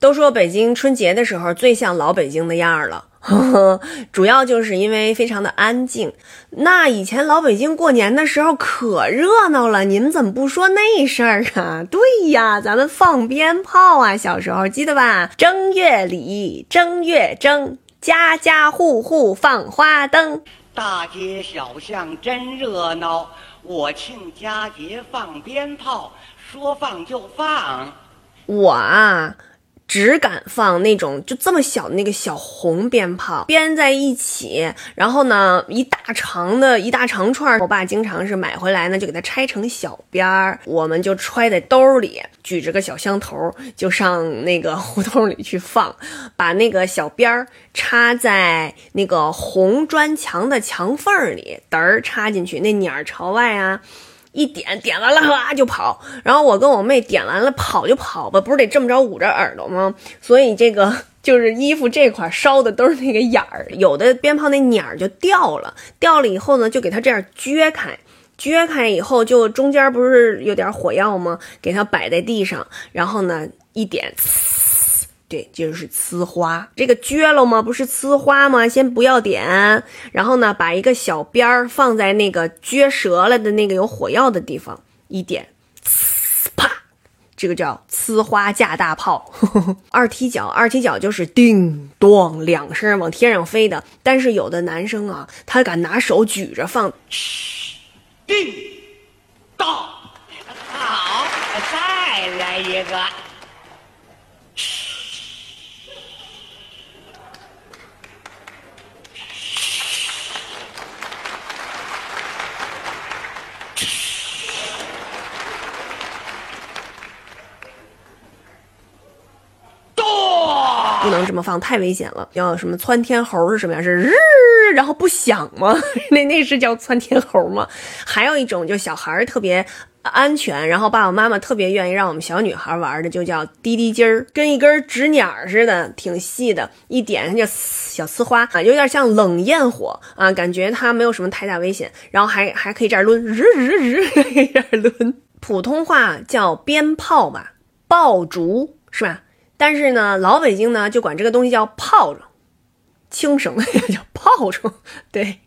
都说北京春节的时候最像老北京的样儿了，主要就是因为非常的安静。那以前老北京过年的时候可热闹了，你们怎么不说那事儿啊？对呀，咱们放鞭炮啊，小时候记得吧？正月里正月正，家家户户放花灯，大街小巷真热闹。我庆佳节放鞭炮，说放就放。我啊。只敢放那种就这么小的那个小红鞭炮，编在一起，然后呢，一大长的一大长串。我爸经常是买回来呢，就给它拆成小鞭儿，我们就揣在兜里，举着个小香头，就上那个胡同里去放，把那个小鞭儿插在那个红砖墙的墙缝里，嘚儿插进去，那鸟儿朝外啊。一点点完了，哇就跑。然后我跟我妹点完了，跑就跑吧，不是得这么着捂着耳朵吗？所以这个就是衣服这块烧的都是那个眼儿。有的鞭炮那鸟儿就掉了，掉了以后呢，就给它这样撅开，撅开以后就中间不是有点火药吗？给它摆在地上，然后呢一点。对，就是呲花，这个撅了吗？不是呲花吗？先不要点，然后呢，把一个小边儿放在那个撅折了的那个有火药的地方，一点，呲啪，这个叫呲花架大炮。二踢脚，二踢脚就是叮咚两声往天上飞的。但是有的男生啊，他敢拿手举着放，叮咚，好，再来一个。不能这么放，太危险了。叫什么窜天猴是什么呀？是日，然后不响吗？那那是叫窜天猴吗？还有一种就小孩特别安全，然后爸爸妈妈特别愿意让我们小女孩玩的，就叫滴滴鸡儿，跟一根纸鸟似的，挺细的，一点它就小呲花啊，有点像冷焰火啊，感觉它没有什么太大危险，然后还还可以这样抡，日日日 这样抡。普通话叫鞭炮吧，爆竹是吧？但是呢，老北京呢就管这个东西叫炮仗，轻声的 叫炮仗，对。